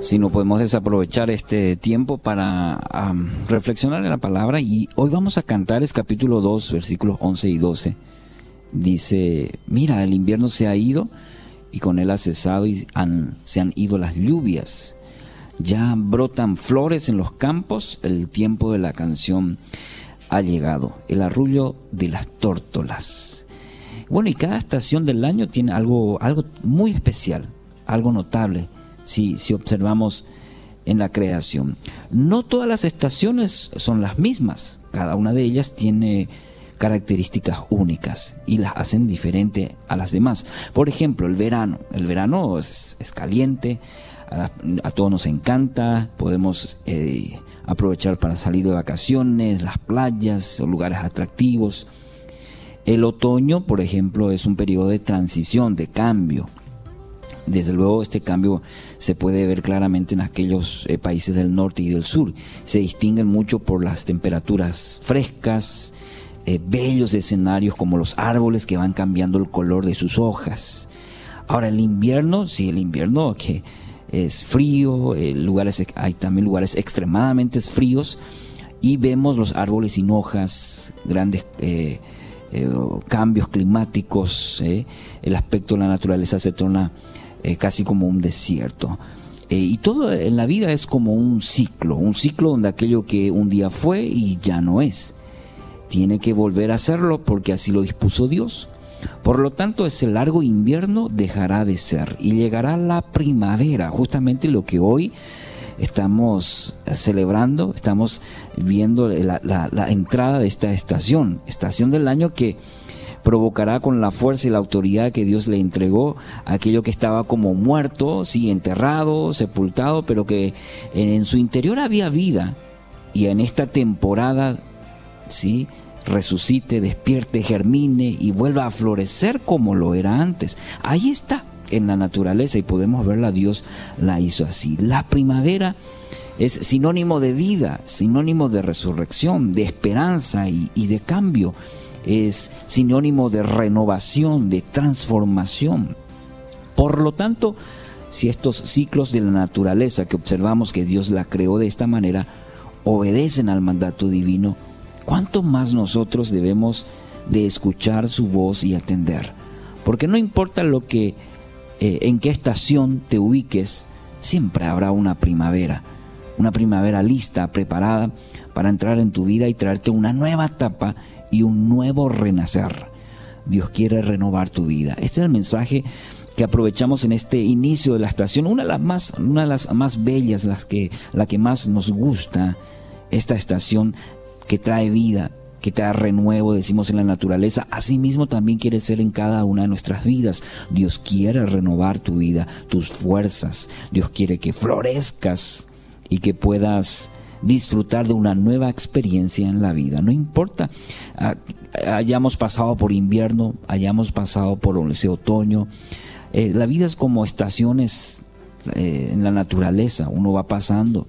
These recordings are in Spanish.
Si no podemos desaprovechar este tiempo para reflexionar en la palabra y hoy vamos a cantar es capítulo 2 versículos 11 y 12. Dice, mira, el invierno se ha ido y con él ha cesado y se han ido las lluvias. Ya brotan flores en los campos, el tiempo de la canción ha llegado, el arrullo de las tórtolas. Bueno, y cada estación del año tiene algo, algo muy especial, algo notable si, si observamos en la creación. No todas las estaciones son las mismas, cada una de ellas tiene características únicas y las hacen diferente a las demás. Por ejemplo, el verano. El verano es, caliente, a, todos nos encanta, podemos eh, aprovechar para salir de vacaciones, las playas, lugares atractivos. El otoño, por ejemplo, es un periodo de transición, de cambio. Desde luego este cambio se puede ver claramente en aquellos eh, países del norte y del sur. Se distinguen mucho por las temperaturas frescas, eh, bellos escenarios como los árboles que van cambiando el color de sus hojas. Ahora el invierno, sí, el invierno que es frío, eh, lugares, hay también lugares extremadamente fríos y vemos los árboles sin hojas, grandes cambios climáticos, el aspecto de la naturaleza se torna eh, casi como un desierto. Eh, y todo en la vida es como un ciclo, un ciclo donde aquello que un día fue y ya no es. Tiene que volver a hacerlo porque así lo dispuso Dios. Por lo tanto, ese largo invierno dejará de ser y llegará la primavera, justamente lo que hoy estamos celebrando, estamos viendo la, la entrada de esta estación, estación del año que provocará con la fuerza y la autoridad que Dios le entregó aquello que estaba como muerto, sí, enterrado, sepultado, pero que en, su interior había vida y en esta temporada, sí, resucite, despierte, germine y vuelva a florecer como lo era antes. Ahí está en la naturaleza y podemos verla, Dios la hizo así. La primavera es sinónimo de vida, sinónimo de resurrección, de esperanza y, y de cambio es sinónimo de renovación, de transformación. Por lo tanto, si estos ciclos de la naturaleza que observamos que Dios la creó de esta manera obedecen al mandato divino, ¿cuánto más nosotros debemos de escuchar su voz y atender? Porque no importa lo que eh, en qué estación te ubiques, siempre habrá una primavera, una primavera lista, preparada para entrar en tu vida y traerte una nueva etapa y un nuevo renacer. Dios quiere renovar tu vida. Este es el mensaje que aprovechamos en este inicio de la estación, una de las más, una de las más bellas, las que, la que más nos gusta, esta estación que trae vida, que trae renuevo, decimos en la naturaleza, asimismo también quiere ser en cada una de nuestras vidas. Dios quiere renovar tu vida, tus fuerzas. Dios quiere que florezcas y que puedas disfrutar de una nueva experiencia en la vida. No importa ah, hayamos pasado por invierno, hayamos pasado por ese otoño. Eh, la vida es como estaciones eh, en la naturaleza, uno va pasando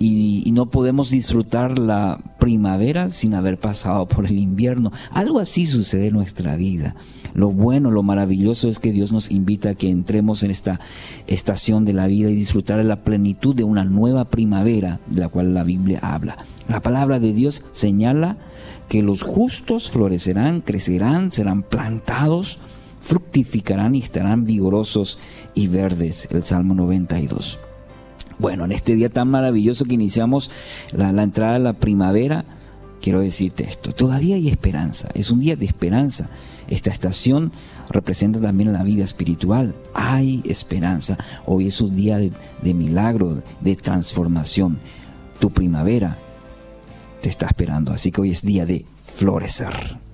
y, no podemos disfrutar la primavera sin haber pasado por el invierno. Algo así sucede en nuestra vida. Lo bueno, lo maravilloso es que Dios nos invita a que entremos en esta estación de la vida y disfrutar de la plenitud de una nueva primavera de la cual la Biblia habla. La palabra de Dios señala que los justos florecerán, crecerán, serán plantados, fructificarán y estarán vigorosos y verdes. El Salmo 92. Bueno, en este día tan maravilloso que iniciamos la, entrada de la primavera, quiero decirte esto, todavía hay esperanza, es un día de esperanza. Esta estación representa también la vida espiritual. Hay esperanza. Hoy es un día de, de, milagro, de transformación. Tu primavera te está esperando. Así que hoy es día de florecer.